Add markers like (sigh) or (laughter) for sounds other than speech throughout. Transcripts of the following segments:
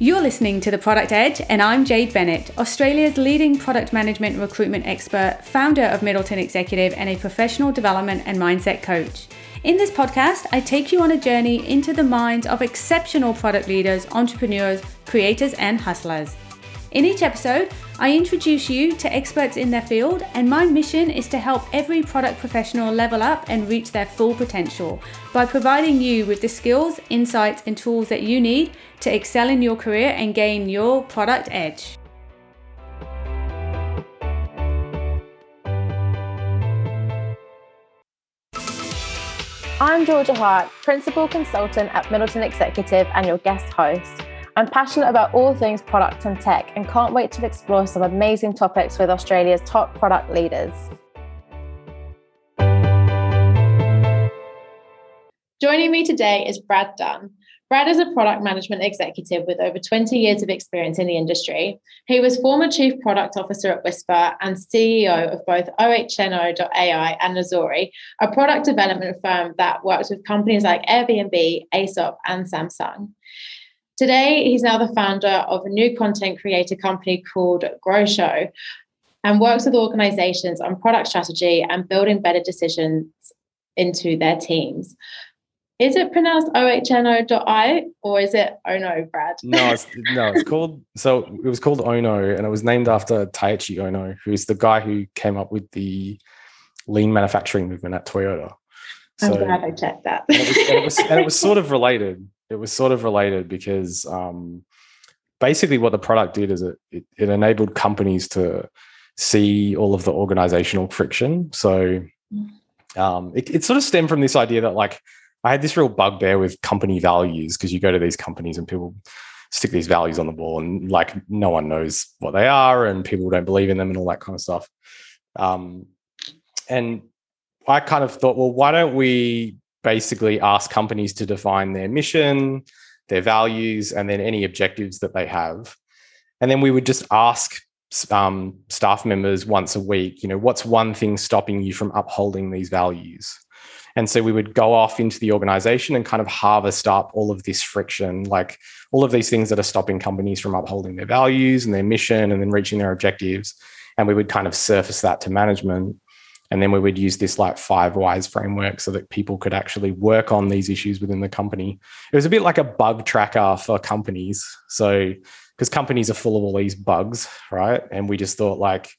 You're listening to The Product Edge, and I'm Jade Bennett, Australia's leading product management recruitment expert, founder of Middleton Executive, and a professional development and mindset coach. In this podcast, I take you on a journey into the minds of exceptional product leaders, entrepreneurs, creators, and hustlers. In each episode, I introduce you to experts in their field, and my mission is to help every product professional level up and reach their full potential by providing you with the skills, insights, and tools that you need to excel in your career and gain your product edge. I'm Georgia Hart, Principal Consultant at Middleton Executive and your guest host. I'm passionate about all things product and tech and can't wait to explore some amazing topics with Australia's top product leaders. Joining me today is Brad Dunn. Brad is a product management executive with over 20 years of experience in the industry. He was former chief product officer at Whispir and CEO of both OHNO.ai and Nazori, a product development firm that works with companies like Airbnb, Aesop, and Samsung. Today, he's now the founder of a new content creator company called GrowShow and works with organizations on product strategy and building better decisions into their teams. Is it pronounced OHNO.I or is it OHNO, Brad? No, it's, (laughs) no, it's called, so it was called OHNO and it was named after Taiichi Ohno, who's the guy who came up with the lean manufacturing movement at Toyota. So, I'm glad I checked that. and, it was, and, it was, and it was sort of related it was sort of related because um, basically what the product did is it, it, it enabled companies to see all of the organizational friction. So um, it, it sort of stemmed from this idea that like I had this real bugbear with company values because you go to these companies and people stick these values on the wall and like no one knows what they are and people don't believe in them and all that kind of stuff. Um, and I kind of thought, well, why don't we basically ask companies to define their mission, their values, and then any objectives that they have. And then we would just ask um, staff members once a week, you know, what's one thing stopping you from upholding these values? And so we would go off into the organization and kind of harvest up all of this friction, like all of these things that are stopping companies from upholding their values and their mission and then reaching their objectives. And we would kind of surface that to management. And then we would use this like five whys framework so that people could actually work on these issues within the company. It was a bit like a bug tracker for companies. So, because companies are full of all these bugs, right? And we just thought like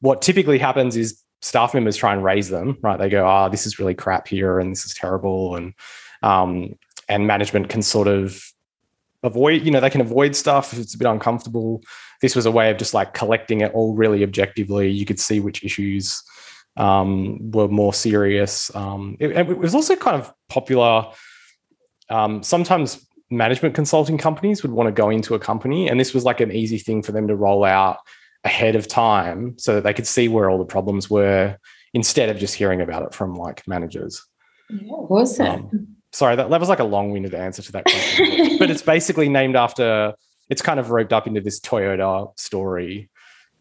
what typically happens is staff members try and raise them, right? They go, oh, this is really crap here and this is terrible. And, um, and management can sort of avoid, you know, they can avoid stuff if it's a bit uncomfortable. This was a way of just like collecting it all really objectively. You could see which issues um, were more serious. Um, it, it, was also kind of popular. Um, sometimes management consulting companies would want to go into a company, and this was like an easy thing for them to roll out ahead of time so that they could see where all the problems were instead of just hearing about it from like managers. Yeah, awesome. Um, sorry, that, that was like a long-winded answer to that question, but it's basically named after. It's kind of roped up into this Toyota story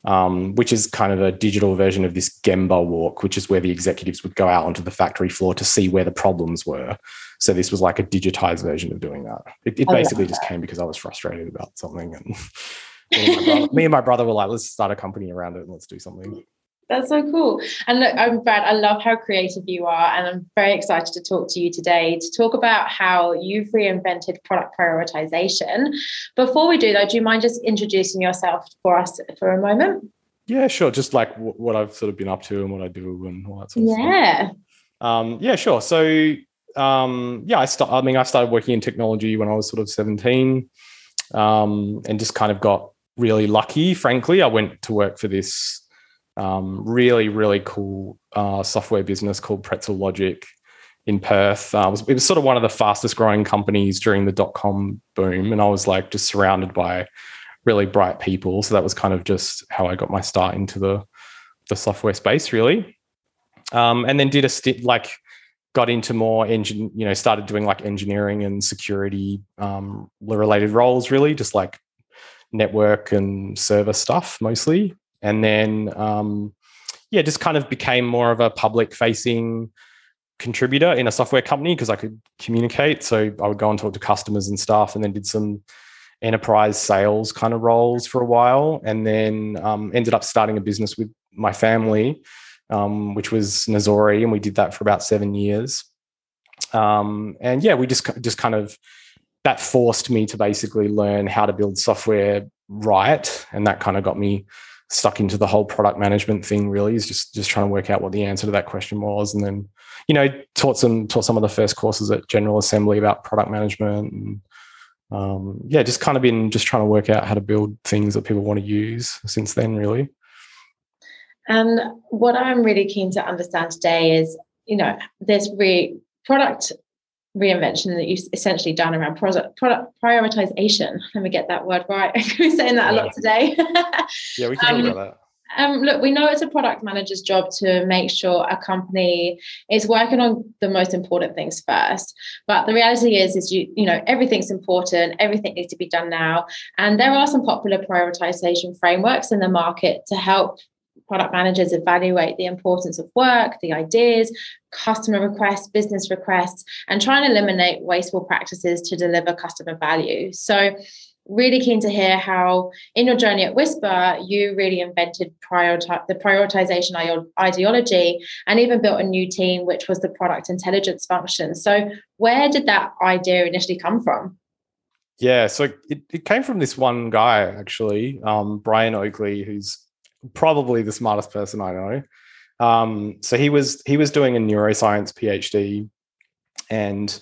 um, which is kind of a digital version of this Gemba walk, which is where the executives would go out onto the factory floor to see where the problems were. So this was like a digitized version of doing that. It, it basically just came because I was frustrated about something, and (laughs) me and, brother, me and my brother were like, "Let's start a company around it and let's do something." That's so cool. And look, I'm Brad, I love how creative you are. And I'm very excited to talk to you today to talk about how you've reinvented product prioritization. Before we do though, do you mind just introducing yourself for us for a moment? Yeah, sure. Just like w- what I've sort of been up to and what I do and all that sort of yeah. stuff. Um, yeah, sure. So um, yeah, I start, I mean, I started working in technology when I was sort of 17 um, and just kind of got really lucky, frankly. I went to work for this um, really, really cool uh, software business called Pretzel Logic in Perth. Uh, it, was, it, was, sort of one of the fastest growing companies during the dot com boom. And I was like just surrounded by really bright people. So that was kind of just how I got my start into the, the software space, really. Um, and then did a stint like, got into more engine, you know, started doing like engineering and security um, related roles, really, just like network and server stuff mostly and then um, yeah, just kind of became more of a public facing contributor in a software company because I could communicate. So I would go and talk to customers and stuff, and then did some enterprise sales kind of roles for a while, and then um, ended up starting a business with my family, um, which was Nazori, and we did that for about seven years. Um, and yeah, we just just kind of that forced me to basically learn how to build software right, and that kind of got me stuck into the whole product management thing. Really, is just just trying to work out what the answer to that question was, and then you know taught some taught some of the first courses at General Assembly about product management and um, yeah, just kind of been just trying to work out how to build things that people want to use since then, really. And what I'm really keen to understand today is, you know, this re- product reinvention that you've essentially done around product, product prioritization. (laughs) Let me get that word right. (laughs) I'm saying that yeah. a lot today. (laughs) yeah, we can um, talk about that. Um, look, we know it's a product manager's job to make sure a company is working on the most important things first. But the reality is, is you you know everything's important, everything needs to be done now, and there are some popular prioritization frameworks in the market to help product managers evaluate the importance of work, the ideas, customer requests, business requests, and try and eliminate wasteful practices to deliver customer value. So really keen to hear how in your journey at Whispir you really invented prioritize the prioritization ideology and even built a new team which was the product intelligence function so where did that idea initially come from yeah so it, it came from this one guy actually um, brian oakley who's probably the smartest person i know um, so he was he was doing a neuroscience phd and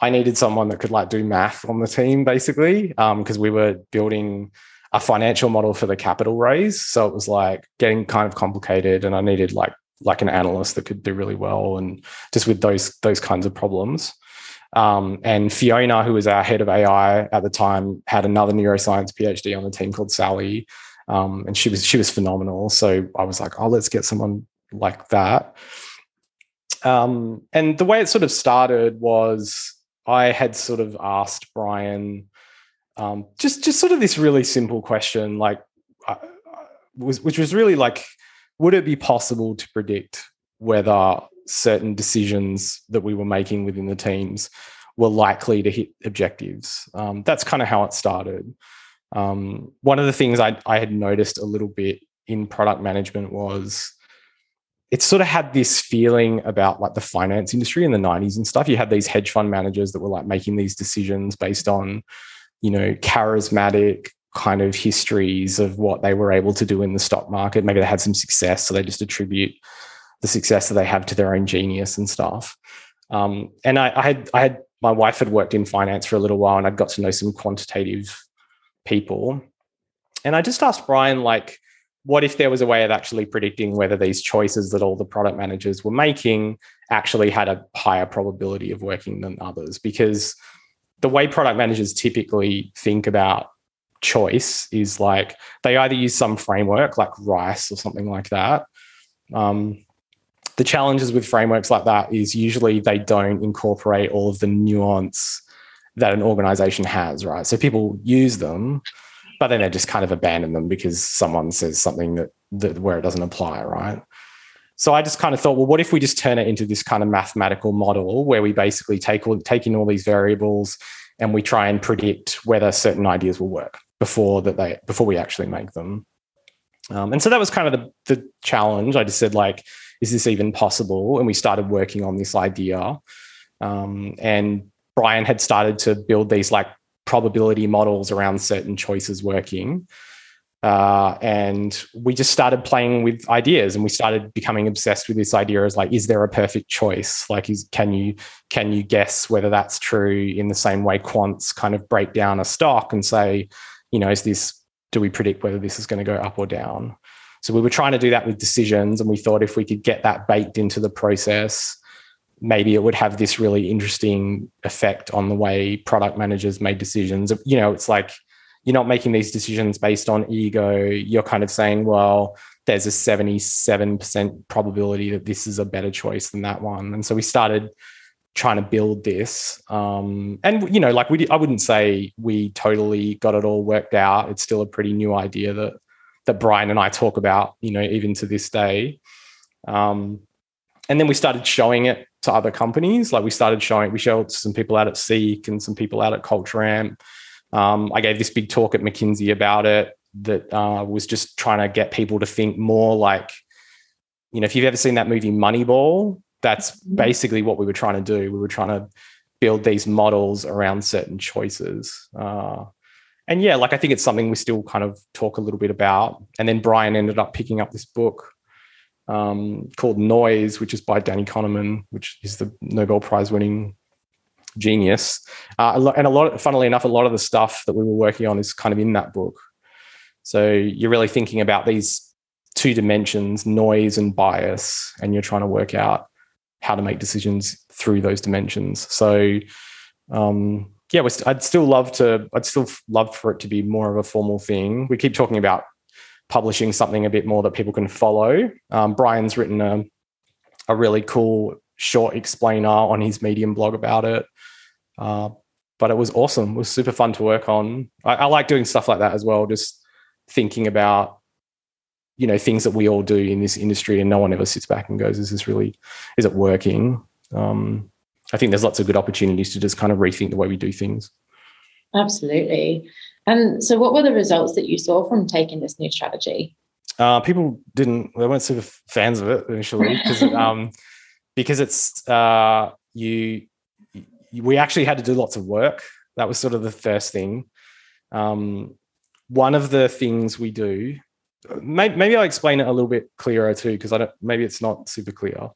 I needed someone that could like do math on the team basically because um, we were building a financial model for the capital raise. So it was like getting kind of complicated, and I needed like like an analyst that could do really well and just with those those kinds of problems. Um, and Fiona, who was our head of AI at the time, had another neuroscience PhD on the team called Sally, um, and she was she was phenomenal. So I was like, oh, let's get someone like that. Um, and the way it sort of started was I had sort of asked Brian um, just just sort of this really simple question, like uh, was which was really like, would it be possible to predict whether certain decisions that we were making within the teams were likely to hit objectives? Um, that's kind of how it started. Um, one of the things I, I had noticed a little bit in product management was it sort of had this feeling about like the finance industry in the 90s and stuff. You had these hedge fund managers that were like making these decisions based on, you know, charismatic kind of histories of what they were able to do in the stock market. Maybe they had some success, so they just attribute the success that they have to their own genius and stuff. Um, and I, I had I had my wife had worked in finance for a little while, and I'd got to know some quantitative people. And I just asked Brian, like, what if there was a way of actually predicting whether these choices that all the product managers were making actually had a higher probability of working than others? Because the way product managers typically think about choice is like they either use some framework like RICE or something like that. Um, the challenges with frameworks like that is usually they don't incorporate all of the nuance that an organization has, right? So people use them, but then they just kind of abandon them because someone says something that, that where it doesn't apply, right? So I just kind of thought, well, what if we just turn it into this kind of mathematical model where we basically take all take in all these variables and we try and predict whether certain ideas will work before that they before we actually make them. Um, and so that was kind of the, the challenge. I just said, like, is this even possible? And we started working on this idea. Um, and Brian had started to build these like probability models around certain choices working. Uh, and we just started playing with ideas and we started becoming obsessed with this idea as like is there a perfect choice like is can you can you guess whether that's true in the same way quants kind of break down a stock and say you know is this do we predict whether this is going to go up or down so we were trying to do that with decisions and we thought if we could get that baked into the process maybe it would have this really interesting effect on the way product managers made decisions. You know, it's like you're not making these decisions based on ego. You're kind of saying, well, there's a 77% probability that this is a better choice than that one. And so we started trying to build this. Um, and, you know, like we, I wouldn't say we totally got it all worked out. It's still a pretty new idea that, that Brian and I talk about, you know, even to this day. Um, and then we started showing it to other companies. Like we started showing, we showed some people out at Seek and some people out at Culture Amp. Um, I gave this big talk at McKinsey about it that uh, was just trying to get people to think more like, you know, if you've ever seen that movie Moneyball, that's mm-hmm. basically what we were trying to do. We were trying to build these models around certain choices. Uh, and yeah, like I think it's something we still kind of talk a little bit about. And then Brian ended up picking up this book um, called Noise, which is by Danny Kahneman, which is the Nobel Prize winning genius. Uh, and a lot, of, funnily enough, a lot of the stuff that we were working on is kind of in that book. So you're really thinking about these two dimensions, noise and bias, and you're trying to work out how to make decisions through those dimensions. So, um, yeah, I'd still love to. I'd still love for it to be more of a formal thing. We keep talking about publishing something a bit more that people can follow. Um, Brian's written a, a really cool short explainer on his Medium blog about it. Uh, but it was awesome. It was super fun to work on. I, I like doing stuff like that as well. Just thinking about you know things that we all do in this industry and no one ever sits back and goes is this really is it working um, i think there's lots of good opportunities to just kind of rethink the way we do things absolutely and so what were the results that you saw from taking this new strategy uh, people didn't they weren't super fans of it initially (laughs) because um, because it's uh, you, you we actually had to do lots of work that was sort of the first thing um, one of the things we do maybe, maybe I'll explain it a little bit clearer too, because I don't maybe it's not super clear.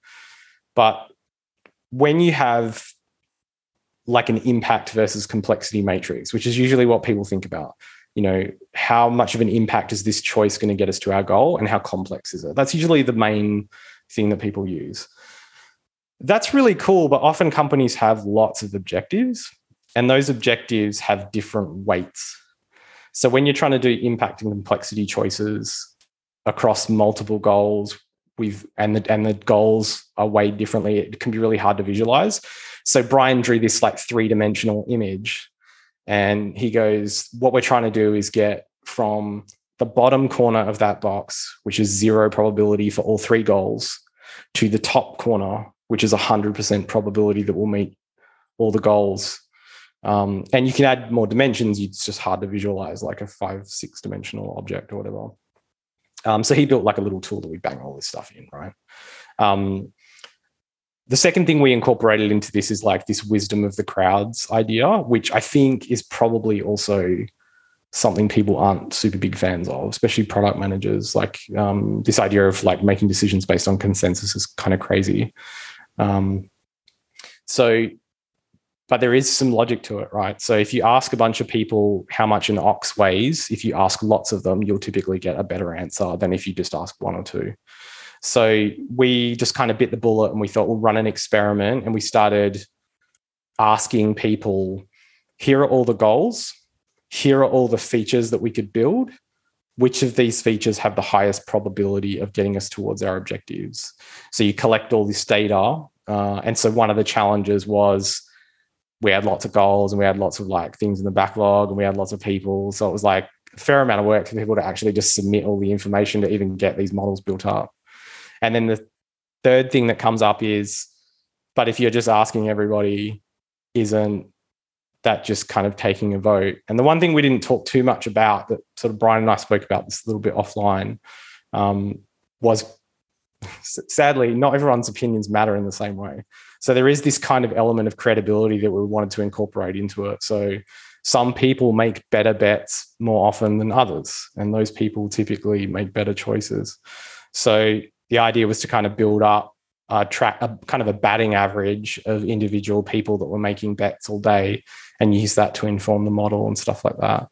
But when you have like an impact versus complexity matrix, which is usually what people think about, you know, how much of an impact is this choice going to get us to our goal and how complex is it? That's usually the main thing that people use. That's really cool, but often companies have lots of objectives and those objectives have different weights so when you're trying to do impact and complexity choices across multiple goals, we've and the and the goals are weighed differently, it can be really hard to visualize. So Brian drew this like three-dimensional image. And he goes, what we're trying to do is get from the bottom corner of that box, which is zero probability for all three goals, to the top corner, which is 100% probability that we'll meet all the goals um, and you can add more dimensions. It's just hard to visualize like a five, six dimensional object or whatever. Um, so he built like a little tool that we bang all this stuff in, right? Um, the second thing we incorporated into this is like this wisdom of the crowds idea, which I think is probably also something people aren't super big fans of, especially product managers. Like um, this idea of like making decisions based on consensus is kind of crazy. Um, so but there is some logic to it, right? So if you ask a bunch of people how much an ox weighs, if you ask lots of them, you'll typically get a better answer than if you just ask one or two. So we just kind of bit the bullet and we thought we'll run an experiment and we started asking people here are all the goals, here are all the features that we could build. Which of these features have the highest probability of getting us towards our objectives? So you collect all this data. Uh, and so one of the challenges was we had lots of goals and we had lots of like things in the backlog and we had lots of people. So it was like a fair amount of work for people to actually just submit all the information to even get these models built up. And then the third thing that comes up is, but if you're just asking everybody, isn't that just kind of taking a vote? And the one thing we didn't talk too much about that sort of Brian and I spoke about this a little bit offline um, was sadly, not everyone's opinions matter in the same way. So there is this kind of element of credibility that we wanted to incorporate into it. So some people make better bets more often than others, and those people typically make better choices. So the idea was to kind of build up a track, a kind of a batting average of individual people that were making bets all day, and use that to inform the model and stuff like that.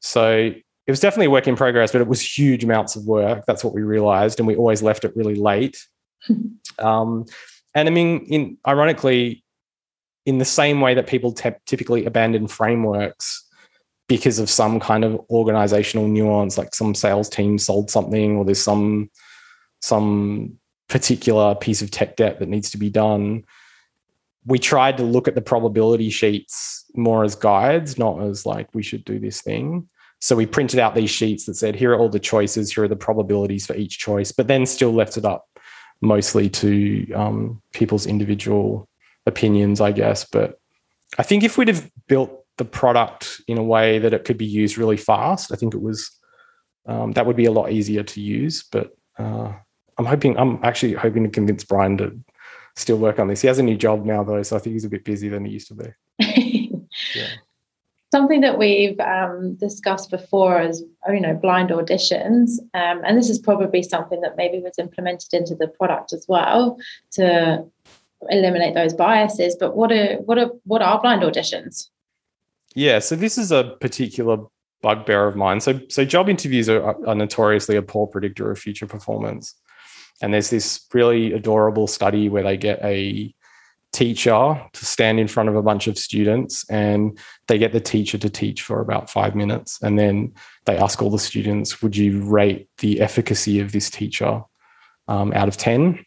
So it was definitely a work in progress, but it was huge amounts of work. That's what we realized. And we always left it really late. (laughs) um, and I mean, in ironically, in the same way that people te- typically abandon frameworks because of some kind of organizational nuance, like some sales team sold something or there's some some particular piece of tech debt that needs to be done. We tried to look at the probability sheets more as guides, not as like we should do this thing. So we printed out these sheets that said, here are all the choices, here are the probabilities for each choice, but then still left it up mostly to um, people's individual opinions, I guess. But I think if we'd have built the product in a way that it could be used really fast. I think it was um, that would be a lot easier to use. But uh, I'm hoping I'm actually hoping to convince Brian to still work on this. He has a new job now though, so I think he's a bit busier than he used to be. (laughs) yeah. Something that we've um, discussed before is, you know, blind auditions, um, and this is probably something that maybe was implemented into the product as well to eliminate those biases. But what are what are what are blind auditions? Yeah, so this is a particular bugbear of mine. So, so job interviews are, are notoriously a poor predictor of future performance. And there's this really adorable study where they get a teacher to stand in front of a bunch of students and they get the teacher to teach for about five minutes. And then they ask all the students, would you rate the efficacy of this teacher um, out of 10?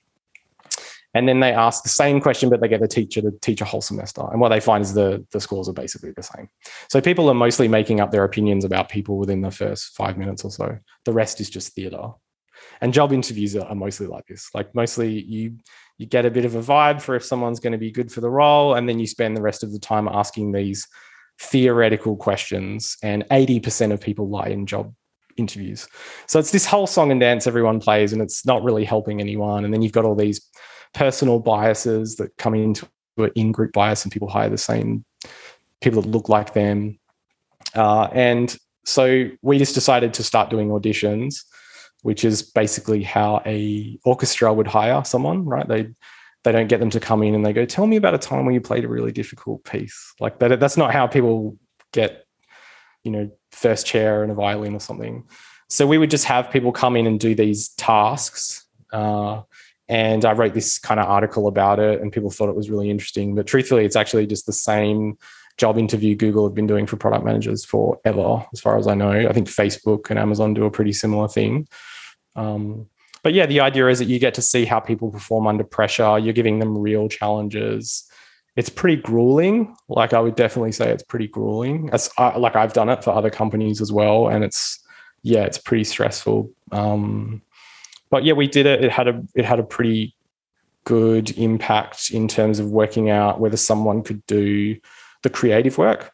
And then they ask the same question, but they get the teacher to teach a whole semester. And what they find is the, the scores are basically the same. So people are mostly making up their opinions about people within the first five minutes or so. The rest is just theater. And job interviews are, mostly like this. Like mostly you you get a bit of a vibe for if someone's going to be good for the role, and then you spend the rest of the time asking these theoretical questions. And 80% of people lie in job interviews. So it's this whole song and dance everyone plays, and it's not really helping anyone. And then you've got all these personal biases that come into an in-group bias and people hire the same people that look like them. Uh, and so we just decided to start doing auditions, which is basically how a orchestra would hire someone, right? They they don't get them to come in and they go, "Tell me about a time when you played a really difficult piece." Like that. That's not how people get, you know, first chair and a violin or something. So we would just have people come in and do these tasks. Uh, and I wrote this kind of article about it, and people thought it was really interesting. But truthfully, it's actually just the same job interview Google have been doing for product managers forever, as far as I know. I think Facebook and Amazon do a pretty similar thing. Um, but yeah, the idea is that you get to see how people perform under pressure. You're giving them real challenges. It's pretty grueling. Like I would definitely say it's pretty grueling. As I, like I've done it for other companies as well, and it's yeah, it's pretty stressful. Um, but yeah, we did it. It had a it had a pretty good impact in terms of working out whether someone could do the creative work.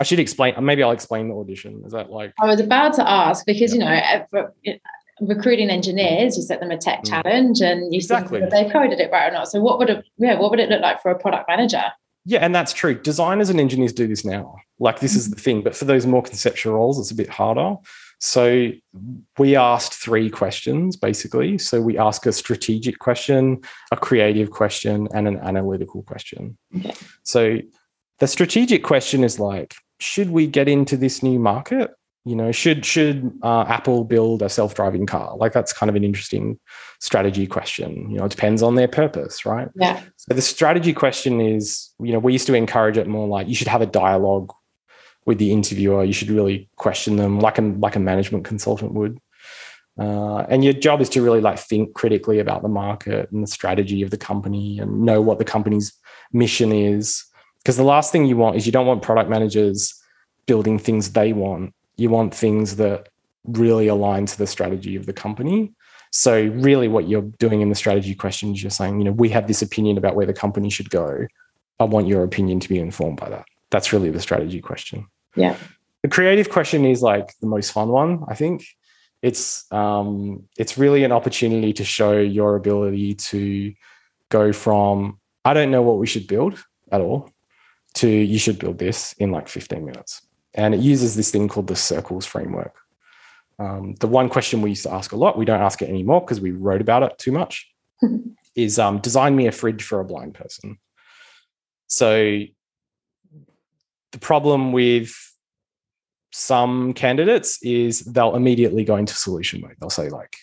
I should explain. Maybe I'll explain the audition. Is that like? I was about to ask because yeah. you know, recruiting engineers, you set them a tech mm. challenge, and you exactly. see they coded it right or not. So, what would it? Yeah, what would it look like for a product manager? Yeah, and that's true. Designers and engineers do this now. Like this mm-hmm. is the thing, but for those more conceptual roles, it's a bit harder. So we asked three questions basically. So we ask a strategic question, a creative question, and an analytical question. Okay. So the strategic question is like, should we get into this new market? You know, should should uh, Apple build a self-driving car? Like that's kind of an interesting strategy question. You know, it depends on their purpose, right? Yeah. So the strategy question is, you know, we used to encourage it more like you should have a dialogue with the interviewer. You should really question them like a like a management consultant would. Uh, and your job is to really like think critically about the market and the strategy of the company and know what the company's mission is. Because the last thing you want is you don't want product managers building things they want. You want things that really align to the strategy of the company. So really what you're doing in the strategy question is you're saying, you know, we have this opinion about where the company should go. I want your opinion to be informed by that. That's really the strategy question. Yeah. The creative question is like the most fun one, I think. It's um, it's really an opportunity to show your ability to go from I don't know what we should build at all to you should build this in like 15 minutes. And it uses this thing called the circles framework. Um, the one question we used to ask a lot, we don't ask it anymore because we wrote about it too much, (laughs) is um, design me a fridge for a blind person. So the problem with some candidates is they'll immediately go into solution mode. They'll say like,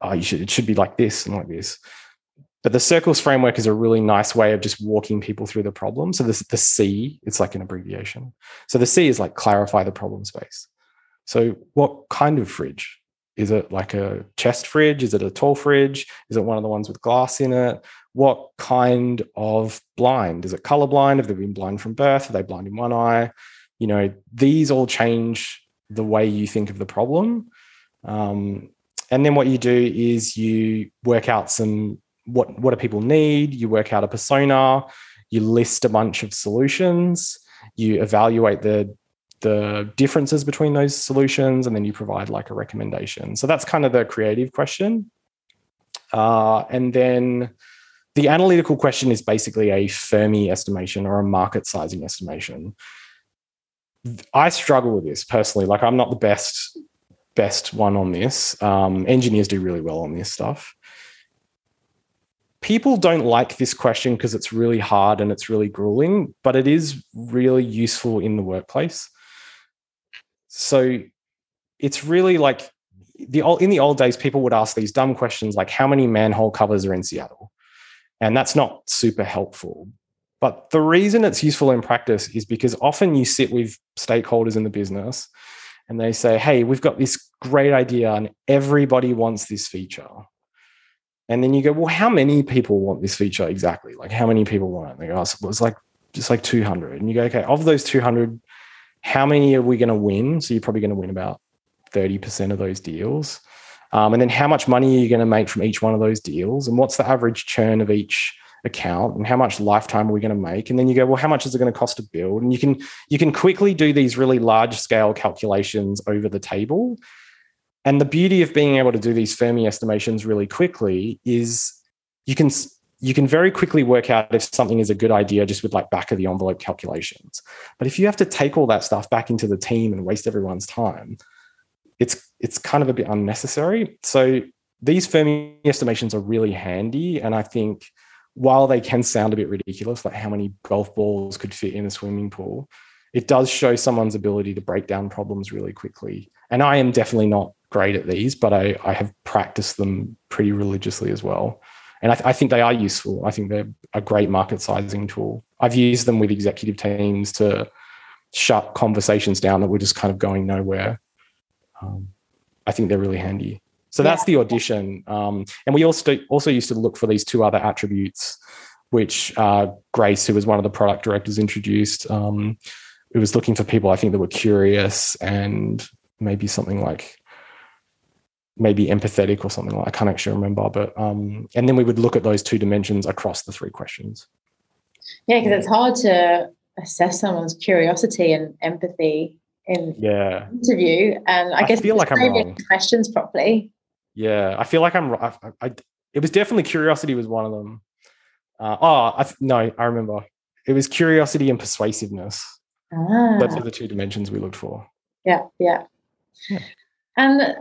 "Oh, you should it should be like this and like this." But the circles framework is a really nice way of just walking people through the problem. So this the C, it's like an abbreviation. So the C is like clarify the problem space. So what kind of fridge? Is it like a chest fridge? Is it a tall fridge? Is it one of the ones with glass in it? What kind of blind? Is it colorblind? Have they been blind from birth? Are they blind in one eye? You know, these all change the way you think of the problem. Um, and then what you do is you work out some what what do people need. You work out a persona. You list a bunch of solutions, you evaluate the the differences between those solutions and then you provide like a recommendation. So that's kind of the creative question. Uh, and then the analytical question is basically a fermi estimation or a market sizing estimation. I struggle with this personally. Like i'm not the best best one on this. Um, engineers do really well on this stuff people don't like this question because it's really hard and it's really grueling, but it is really useful in the workplace. So it's really like the old in the old days, people would ask these dumb questions like how many manhole covers are in Seattle? And that's not super helpful. But the reason it's useful in practice is because often you sit with stakeholders in the business and they say, Hey, we've got this great idea and everybody wants this feature. And then you go, well, how many people want this feature exactly? Like, how many people want it? And they go, oh, it's like just like 200. And you go, okay, of those 200, how many are we going to win? So you're probably going to win about 30% of those deals. Um, and then how much money are you going to make from each one of those deals? And what's the average churn of each account? And how much lifetime are we going to make? And then you go, well, how much is it going to cost to build? And you can you can quickly do these really large scale calculations over the table and the beauty of being able to do these Fermi estimations really quickly is you can you can very quickly work out if something is a good idea just with like back of the envelope calculations. But if you have to take all that stuff back into the team and waste everyone's time, it's it's kind of a bit unnecessary. So these Fermi estimations are really handy, and I think while they can sound a bit ridiculous, like how many golf balls could fit in a swimming pool, it does show someone's ability to break down problems really quickly. And I am definitely not great at these, but I, I have practiced them pretty religiously as well. And I, th- I, think they are useful. I think they're a great market sizing tool. I've used them with executive teams to shut conversations down that were just kind of going nowhere. Um, I think they're really handy. So that's the audition. Um, and we also also used to look for these two other attributes, which uh, Grace, who was one of the product directors, introduced. Um, it was looking for people I think that were curious and maybe something like maybe empathetic or something like I can't actually remember. But um, and then we would look at those two dimensions across the three questions. Yeah, because it's hard to assess someone's curiosity and empathy in yeah interview, and I, I guess feel like I'm wrong. questions properly. Yeah, I feel like I'm. I, I, it was definitely curiosity was one of them. Uh, oh, I, no, I remember. It was curiosity and persuasiveness. Ah. Those are the two dimensions we looked for. Yeah, yeah. yeah. And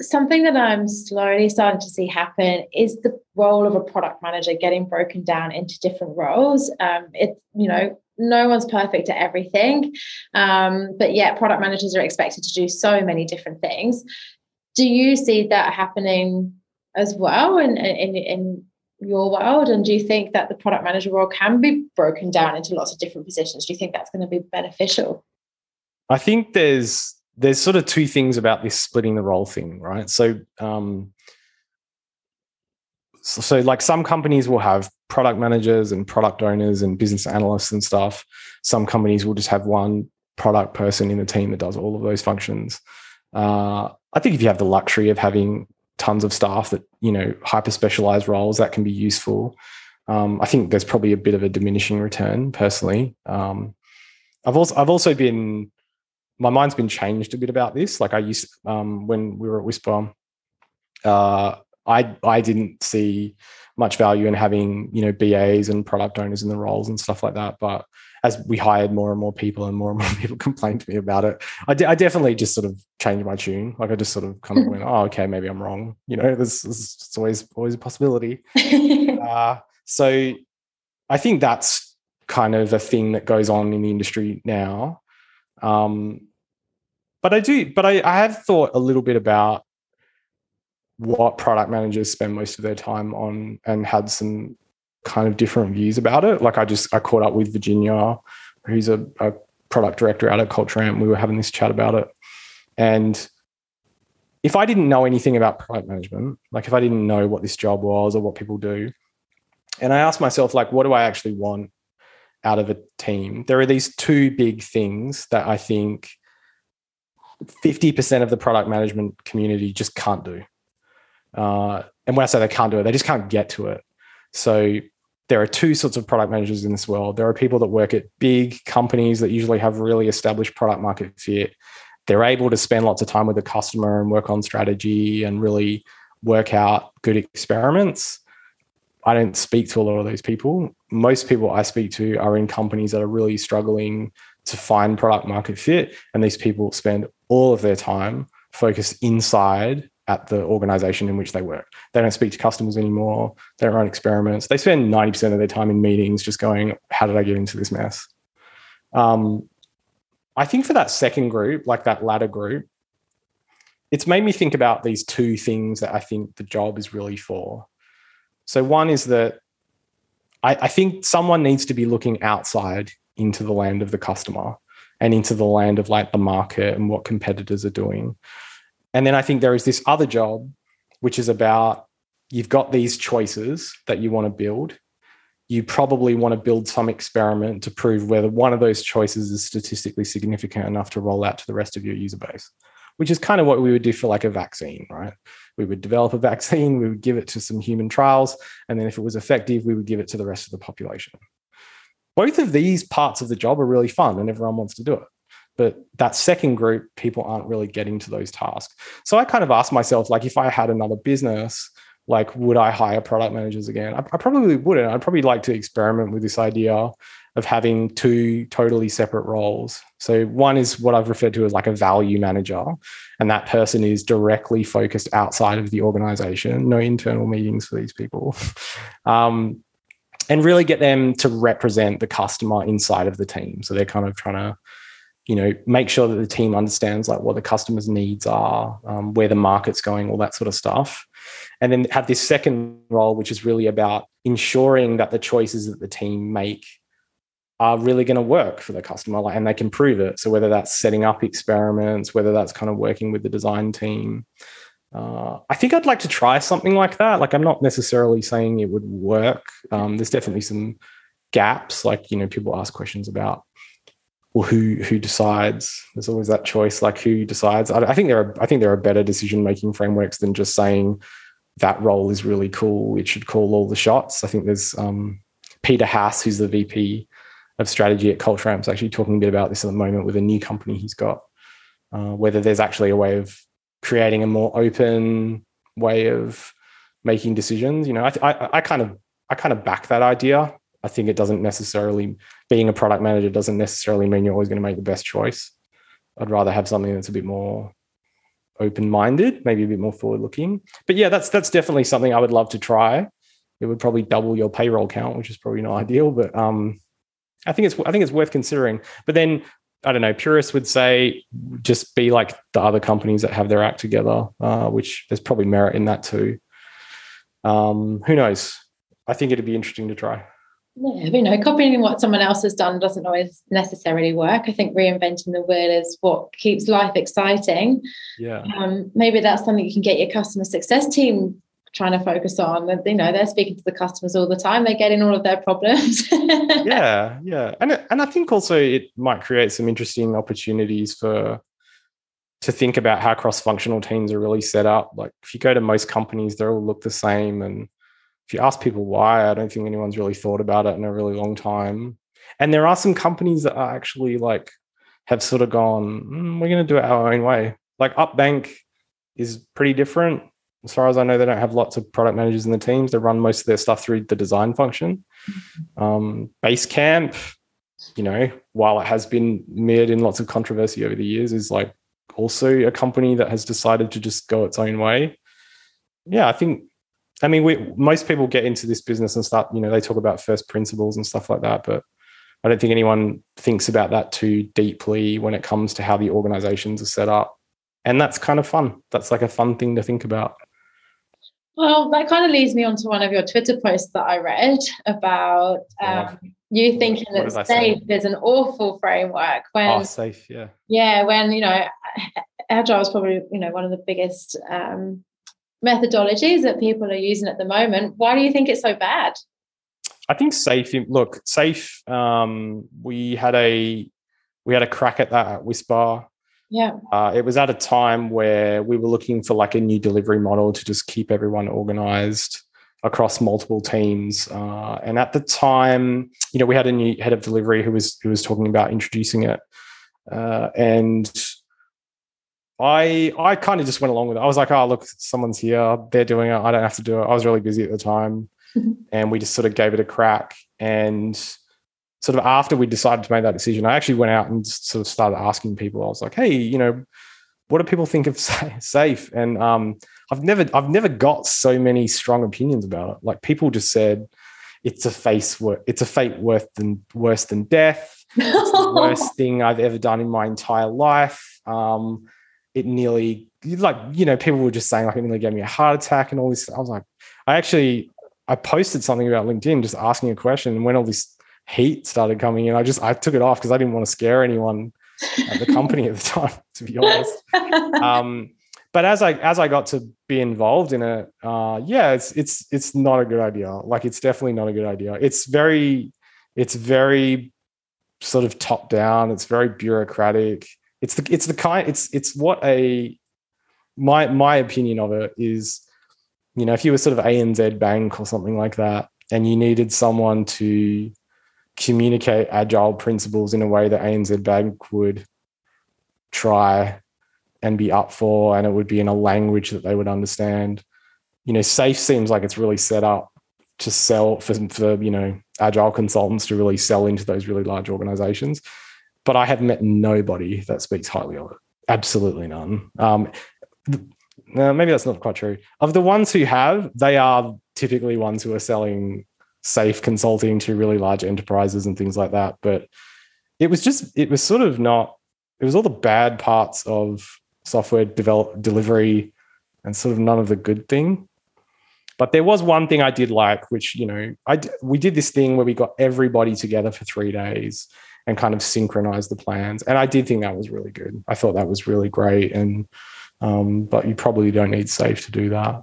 something that I'm slowly starting to see happen is the role of a product manager getting broken down into different roles. Um, it's, you know, no one's perfect at everything, um, but yet product managers are expected to do so many different things. Do you see that happening as well in, in, in your world? And do you think that the product manager role can be broken down into lots of different positions? Do you think that's going to be beneficial? I think there's there's sort of two things about this splitting the role thing, right? So, um, so, so, like some companies will have product managers and product owners and business analysts and stuff. Some companies will just have one product person in the team that does all of those functions. Uh, I think if you have the luxury of having tons of staff that you know hyper specialized roles, that can be useful. Um, I think there's probably a bit of a diminishing return personally. Um, I've also I've also been my mind's been changed a bit about this. Like I used um, when we were at Whispir, uh, I I didn't see much value in having you know BAs and product owners in the roles and stuff like that. But as we hired more and more people and more and more (laughs) people complained to me about it, I, de- I definitely just sort of changed my tune. Like I just sort of kind of went, oh, okay, maybe I'm wrong. You know, there's, there's always always a possibility. (laughs) uh, so I think that's kind of a thing that goes on in the industry now. Um, but I do, but I, I have thought a little bit about what product managers spend most of their time on and had some kind of different views about it. Like I just I caught up with Virginia, who's a, a product director out at Culture Amp. We were having this chat about it. And if I didn't know anything about product management, like if I didn't know what this job was or what people do, and I asked myself, like, what do I actually want out of a team? There are these two big things that I think 50% of the product management community just can't do. Uh, and when I say they can't do it, they just can't get to it. So there are two sorts of product managers in this world. There are people that work at big companies that usually have really established product market fit. They're able to spend lots of time with the customer and work on strategy and really work out good experiments. I don't speak to a lot of those people. Most people I speak to are in companies that are really struggling to find product market fit. And these people spend all of their time focused inside at the organization in which they work. They don't speak to customers anymore. They don't run experiments. They spend 90% of their time in meetings just going, How did I get into this mess? Um, I think for that second group, like that latter group, it's made me think about these two things that I think the job is really for. So, one is that I, I think someone needs to be looking outside into the land of the customer and into the land of like the market and what competitors are doing. And then I think there is this other job, which is about you've got these choices that you want to build. You probably want to build some experiment to prove whether one of those choices is statistically significant enough to roll out to the rest of your user base, which is kind of what we would do for like a vaccine, right? We would develop a vaccine, we would give it to some human trials, and then if it was effective, we would give it to the rest of the population. Both of these parts of the job are really fun and everyone wants to do it. But that second group, people aren't really getting to those tasks. So I kind of asked myself, like, if I had another business, like, would I hire product managers again? I, I probably wouldn't. I'd probably like to experiment with this idea of having two totally separate roles. So one is what I've referred to as like a value manager, and that person is directly focused outside of the organization. No internal meetings for these people, (laughs) um, and really get them to represent the customer inside of the team. So they're kind of trying to you know make sure that the team understands like what the customers needs are um, where the market's going all that sort of stuff. And then have this second role which is really about ensuring that the choices that the team make are really going to work for the customer like, and they can prove it. So whether that's setting up experiments whether that's kind of working with the design team uh, i think i'd like to try something like that. Like i'm not necessarily saying it would work. Um, there's definitely some gaps like you know people ask questions about well, who who decides? There's always that choice, like who decides. I, I think there are I think there are better decision making frameworks than just saying that role is really cool. It should call all the shots. I think there's um, Peter Haas, who's the VP of strategy at Culture actually talking a bit about this at the moment with a new company he's got. Uh, whether there's actually a way of creating a more open way of making decisions. You know, I, I, I kind of I kind of back that idea. I think it doesn't necessarily being a product manager doesn't necessarily mean you're always going to make the best choice. I'd rather have something that's a bit more open-minded, maybe a bit more forward-looking. But yeah, that's that's definitely something I would love to try. It would probably double your payroll count, which is probably not ideal, but um, I think it's I think it's worth considering. But then I don't know, purists would say just be like the other companies that have their act together, uh, which there's probably merit in that too. Um, who knows? I think it'd be interesting to try. Yeah, you know, copying what someone else has done doesn't always necessarily work. I think reinventing the wheel is what keeps life exciting. Yeah. Um, maybe that's something you can get your customer success team trying to focus on. You know, they're speaking to the customers all the time. They're getting all of their problems. (laughs) yeah, yeah, and and I think also it might create some interesting opportunities for to think about how cross-functional teams are really set up. Like if you go to most companies, they all look the same and if you ask people why, I don't think anyone's really thought about it in a really long time. And there are some companies that are actually like have sort of gone, mm, we're going to do it our own way. Like Upbank is pretty different. As far as I know, they don't have lots of product managers in the teams. They run most of their stuff through the design function. Mm-hmm. Um, Basecamp, you know, while it has been mirrored in lots of controversy over the years, is like also a company that has decided to just go its own way. Yeah, I think I mean, we, most people get into this business and start, you know, they talk about first principles and stuff like that, but I don't think anyone thinks about that too deeply when it comes to how the organizations are set up. And that's kind of fun. That's like a fun thing to think about. Well, that kind of leads me on to one of your Twitter posts that I read about um, you thinking that safe is an awful framework when oh, safe, yeah. Yeah, when you know agile is probably, you know, one of the biggest um, methodologies that people are using at the moment. Why do you think it's so bad? I think safe. Look, safe. Um, we had a we had a crack at that at Whispir. Yeah. Uh, it was at a time where we were looking for like a new delivery model to just keep everyone organized. across multiple teams. Uh, and at the time, you know, we had a new head of delivery who was who was talking about introducing it, uh, and I I kind of just went along with it. I was like, oh look, someone's here, they're doing it. I don't have to do it. I was really busy at the time, and we just sort of gave it a crack. And sort of after we decided to make that decision, I actually went out and sort of started asking people. I was like, hey, you know, what do people think of (laughs) SAFe? And um, I've never I've never got so many strong opinions about it. Like people just said it's a face worth it's a fate worse than worse than death. It's the worst (laughs) thing I've ever done in my entire life. Um, it nearly like you know people were just saying like it nearly gave me a heart attack and all this. I was like, I actually I posted something about LinkedIn just asking a question, and when all this heat started coming in, I just I took it off because I didn't want to scare anyone at the company at the time, (laughs) to be honest. Um, but as I as I got to be involved in it, uh, yeah, it's it's it's not a good idea. Like it's definitely not a good idea. It's very it's very sort of top down. It's very bureaucratic. It's the it's the kind it's it's what a my my opinion of it is, you know, if you were sort of ANZ Bank or something like that, and you needed someone to communicate agile principles in a way that ANZ Bank would try and be up for, and it would be in a language that they would understand. You know, SAFe seems like it's really set up to sell for, for you know agile consultants to really sell into those really large organizations. But I have met nobody that speaks highly of it. Absolutely none. Um, maybe that's not quite true. Of the ones who have, they are typically ones who are selling SAFe consulting to really large enterprises and things like that. But it was just, it was sort of not, it was all the bad parts of software develop delivery and sort of none of the good thing. But there was one thing I did like, which you know, I we did this thing where we got everybody together for three days and kind of synchronize the plans, and I did think that was really good. I thought that was really great, and um, but you probably don't need SAFe to do that.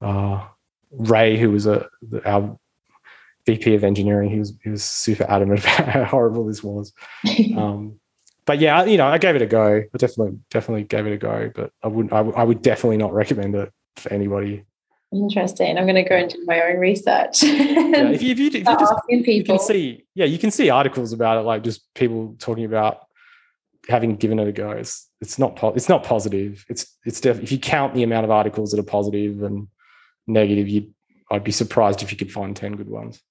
Uh, Ray, who was a our VP of engineering, he was he was super adamant (laughs) about how horrible this was. (laughs) Um, but yeah, you know, I gave it a go. I definitely, definitely gave it a go. But I wouldn't. I, I would definitely not recommend it for anybody. Interesting. I'm going to go into my own research. yeah, if you, if you, if you just you can see, yeah, you can see articles about it, like just people talking about having given it a go. It's it's not po- it's not positive. It's it's def- if you count the amount of articles that are positive and negative, you I'd be surprised if you could find ten good ones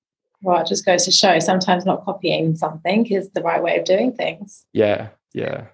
well, it just goes to show sometimes not copying something is the right way of doing things. Yeah, yeah.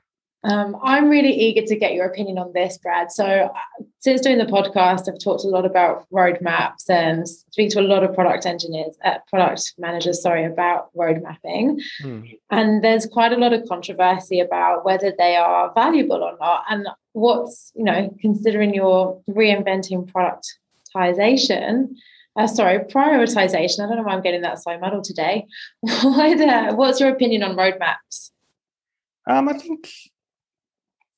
Um, I'm really eager to get your opinion on this, Brad. So, uh, since doing the podcast, I've talked a lot about roadmaps and speak to a lot of product engineers, uh, product managers, sorry, about road mapping. Hmm. And there's quite a lot of controversy about whether they are valuable or not. And what's, you know, considering you're reinventing productization, uh, sorry, prioritization. I don't know why I'm getting that so muddled today. (laughs) what, uh, what's your opinion on roadmaps? Um, I think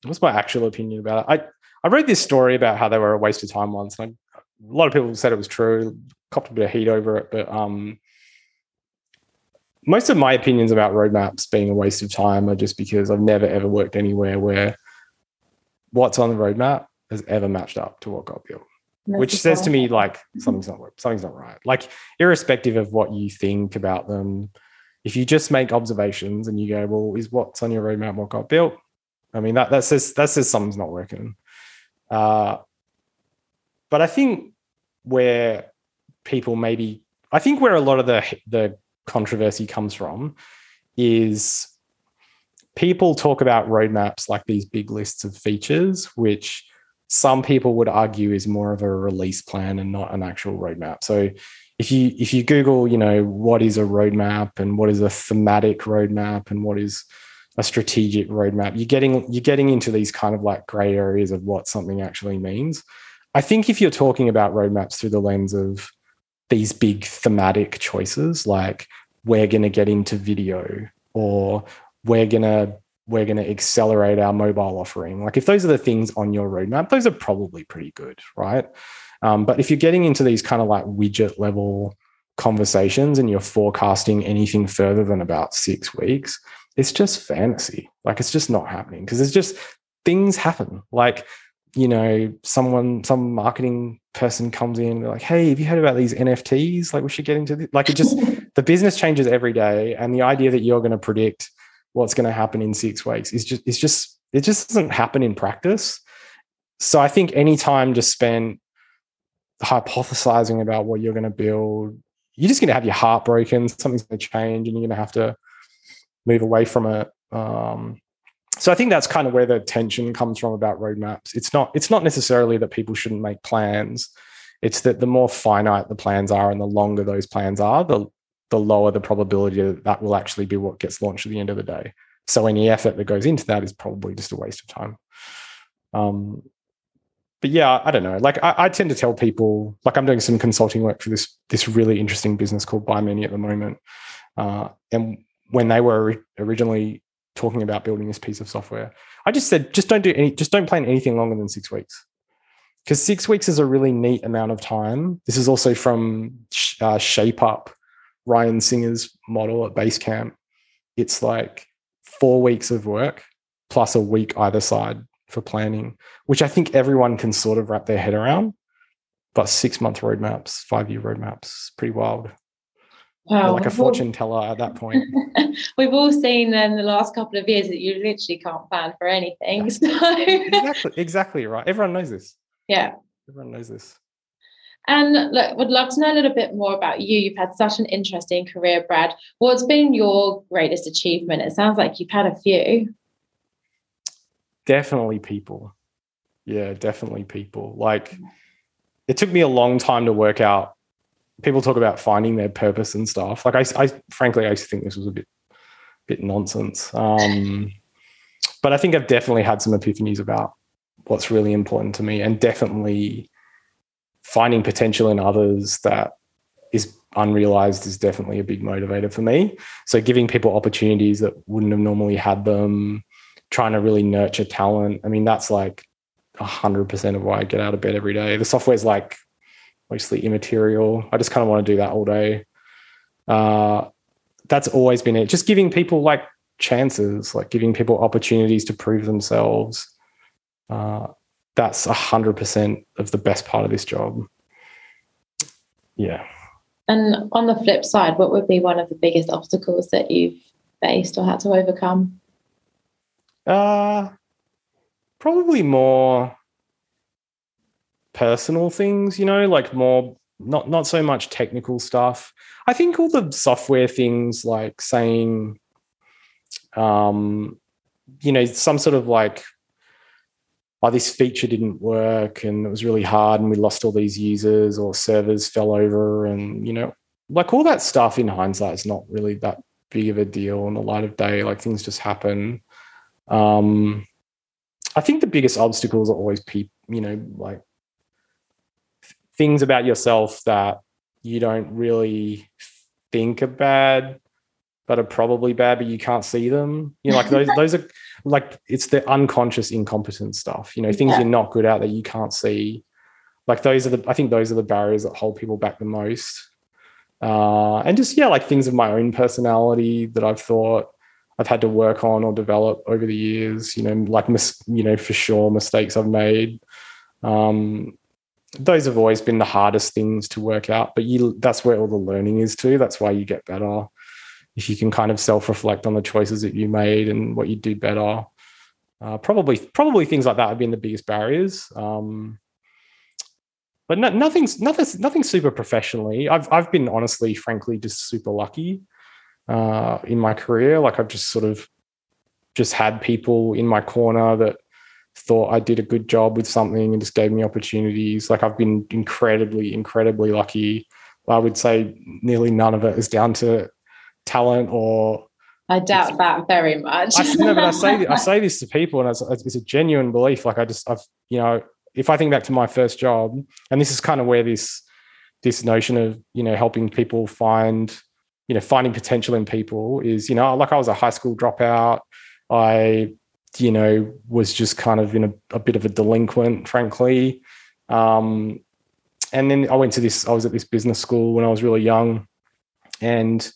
what's my actual opinion about it? I I read this story about how they were a waste of time once, and I, a lot of people said it was true. Copped a bit of heat over it, but um, most of my opinions about roadmaps being a waste of time are just because I've never ever worked anywhere where what's on the roadmap has ever matched up to what got built which says to me like something's not something's not right. Like irrespective of what you think about them, if you just make observations and you go, well, is what's on your roadmap what got built? I mean that that says that says something's not working. Uh, but I think where people maybe I think where a lot of the the controversy comes from is people talk about roadmaps like these big lists of features, which some people would argue is more of a release plan and not an actual roadmap. So if you if you Google, you know, what is a roadmap and what is a thematic roadmap and what is a strategic roadmap, you're getting you're getting into these kind of like gray areas of what something actually means. I think if you're talking about roadmaps through the lens of these big thematic choices, like we're going to get into video or we're going to we're going to accelerate our mobile offering. Like if those are the things on your roadmap, those are probably pretty good, right? Um, but if you're getting into these kind of like widget level conversations and you're forecasting anything further than about six weeks, it's just fantasy. Like it's just not happening because it's just things happen. Like you know, someone, some marketing person comes in, they're like, "Hey, have you heard about these NFTs? Like, we should get into this." Like, it just (laughs) the business changes every day, and the idea that you're going to predict what's going to happen in six weeks is just it's just it just doesn't happen in practice. So I think any time just spent hypothesizing about what you're going to build, you're just going to have your heart broken. Something's going to change, and you're going to have to move away from it. Um, so I think that's kind of where the tension comes from about roadmaps. It's not it's not necessarily that people shouldn't make plans. It's that the more finite the plans are and the longer those plans are, the the lower the probability that that will actually be what gets launched at the end of the day. So any effort that goes into that is probably just a waste of time. Um, but yeah, I don't know. Like I, I, tend to tell people, like I'm doing some consulting work for this this really interesting business called Buy Many at the moment. Uh, and when they were originally talking about building this piece of software, I just said, just don't do any, just don't plan anything longer than six weeks, because six weeks is a really neat amount of time. This is also from uh, Shape Up, Ryan Singer's model at Basecamp. It's like four weeks of work plus a week either side for planning, which I think everyone can sort of wrap their head around. But six month roadmaps, five year roadmaps, pretty wild. Wow, like a fortune teller at that point. (laughs) We've all seen in the last couple of years that you literally can't plan for anything. So. exactly, exactly right. Everyone knows this. Yeah. Everyone knows this. And look, would love to know a little bit more about you. You've had such an interesting career, Brad. What's been your greatest achievement? It sounds like you've had a few. Definitely people. Yeah, definitely people. Like mm. it took me a long time to work out. People talk about finding their purpose and stuff. Like I, I frankly, I used to think this was a bit, bit nonsense. Um, (laughs) but I think I've definitely had some epiphanies about what's really important to me, and definitely finding potential in others that is unrealized is definitely a big motivator for me. So giving people opportunities that wouldn't have normally had them, trying to really nurture talent. I mean, that's like hundred percent of why I get out of bed every day. The software is like mostly immaterial. I just kind of want to do that all day. Uh, that's always been it. Just giving people like chances, like giving people opportunities to prove themselves. Uh, that's a hundred percent of the best part of this job. Yeah. And on the flip side, what would be one of the biggest obstacles that you've faced or had to overcome? Uh probably more personal things, you know, like more not not so much technical stuff. I think all the software things like saying um you know some sort of like oh, this feature didn't work and it was really hard and we lost all these users or servers fell over and, you know, like all that stuff in hindsight is not really that big of a deal in the light of day. Like things just happen. Um, I think the biggest obstacles are always people, you know, like things about yourself that you don't really think are bad but are probably bad, but you can't see them. You know, like those (laughs) those are like it's the unconscious incompetent stuff. You know, things yeah. you're not good at that you can't see. Like those are the I think those are the barriers that hold people back the most. Uh, and just yeah, like things of my own personality that I've thought I've had to work on or develop over the years. You know, like mis- you know for sure mistakes I've made. Um, those have always been the hardest things to work out, but you that's where all the learning is too. That's why you get better. If you can kind of self-reflect on the choices that you made and what you do better uh, probably probably things like that have been the biggest barriers. Um, but no, nothing's nothing nothing super professionally. I've i've been honestly frankly just super lucky uh, in my career. Like i've just sort of just had people in my corner that thought I did a good job with something and just gave me opportunities. Like I've been incredibly, incredibly lucky. I would say nearly none of it is down to talent or I doubt that very much. I, no, but I say (laughs) I say this to people, and it's, it's, a genuine belief. Like I just, I've, you know, if I think back to my first job, and this is kind of where this this notion of you know helping people find, you know, finding potential in people is, you know, like I was a high school dropout. I, you know, was just kind of in a, a bit of a delinquent, frankly. Um, and then I went to this. I was at this business school when I was really young, and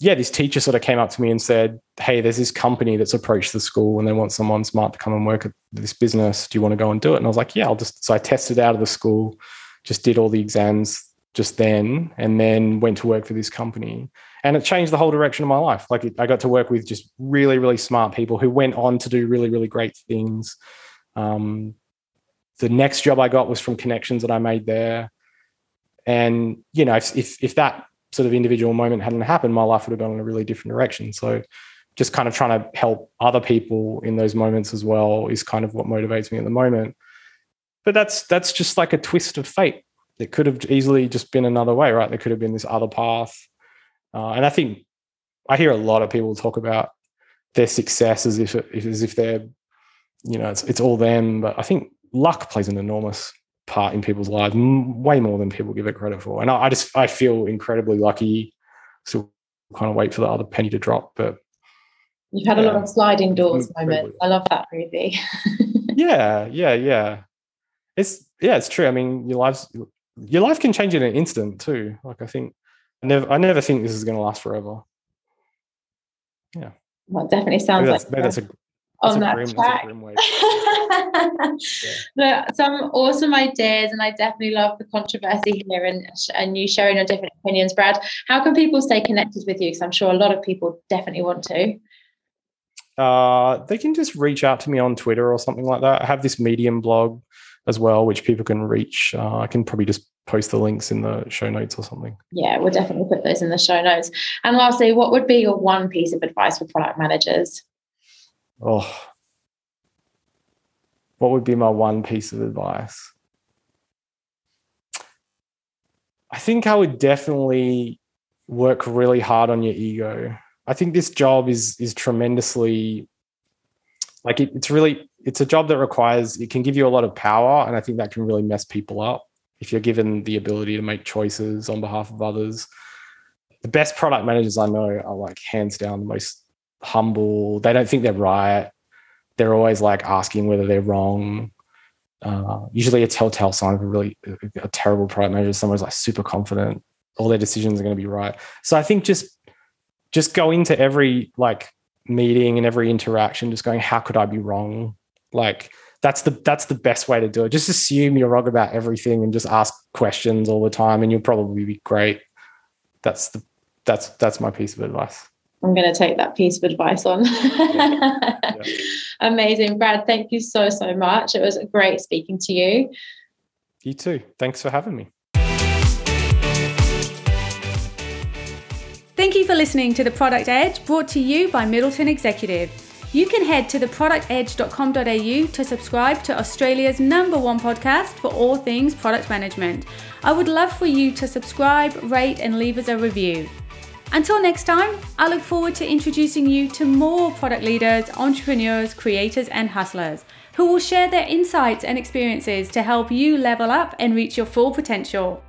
yeah, this teacher sort of came up to me and said, Hey, there's this company that's approached the school and they want someone smart to come and work at this business. Do you want to go and do it? And I was like, Yeah, I'll just. So I tested out of the school, just did all the exams just then, and then went to work for this company. And it changed the whole direction of my life. Like I got to work with just really, really smart people who went on to do really, really great things. Um, the next job I got was from connections that I made there. And, you know, if, if, if that sort of individual moment hadn't happened, my life would have gone in a really different direction. So just kind of trying to help other people in those moments as well is kind of what motivates me at the moment. But that's that's just like a twist of fate. It could have easily just been another way, right? There could have been this other path. Uh, and I think I hear a lot of people talk about their success as if as if they're, you know, it's it's all them. But I think luck plays an enormous part in people's lives, way more than people give it credit for. And I, I just I feel incredibly lucky. Still kind of wait for the other penny to drop, but you've had yeah, a lot of sliding doors moments. I love that movie. (laughs) yeah, yeah, yeah. It's yeah, it's true. I mean, your life's your life can change in an instant too. Like I think I never I never think this is going to last forever. Yeah. Well, it definitely sounds maybe like that's, that's a on that grim, track. yeah. (laughs) some awesome ideas, and I definitely love the controversy here and and you sharing your different opinions, Brad. How can people stay connected with you? Because I'm sure a lot of people definitely want to. Uh, they can just reach out to me on Twitter or something like that. I have this Medium blog as well, which people can reach. Uh, I can probably just post the links in the show notes or something. Yeah, we'll definitely put those in the show notes. And lastly, what would be your one piece of advice for product managers? oh, what would be my one piece of advice? I think I would definitely work really hard on your ego. I think this job is is tremendously like it, it's really it's a job that requires it can give you a lot of power and I think that can really mess people up if you're given the ability to make choices on behalf of others. The best product managers I know are like hands down the most humble. They don't think they're right. They're always like asking whether they're wrong. Uh, usually, a telltale sign of a really a terrible product manager. Someone's like super confident, all their decisions are going to be right. So I think just just go into every like meeting and every interaction, just going, how could I be wrong? Like that's the that's the best way to do it. Just assume you're wrong about everything and just ask questions all the time, and you'll probably be great. That's the that's that's my piece of advice. I'm going to take that piece of advice on. yeah. (laughs) Yeah. Amazing. Brad, thank you so, so much. It was great speaking to you. You too. Thanks for having me. Thank you for listening to The Product Edge brought to you by Middleton Executive. You can head to theproductedge.com.au to subscribe to Australia's number one podcast for all things product management. I would love for you to subscribe, rate, and leave us a review. Until next time, I look forward to introducing you to more product leaders, entrepreneurs, creators, and hustlers who will share their insights and experiences to help you level up and reach your full potential.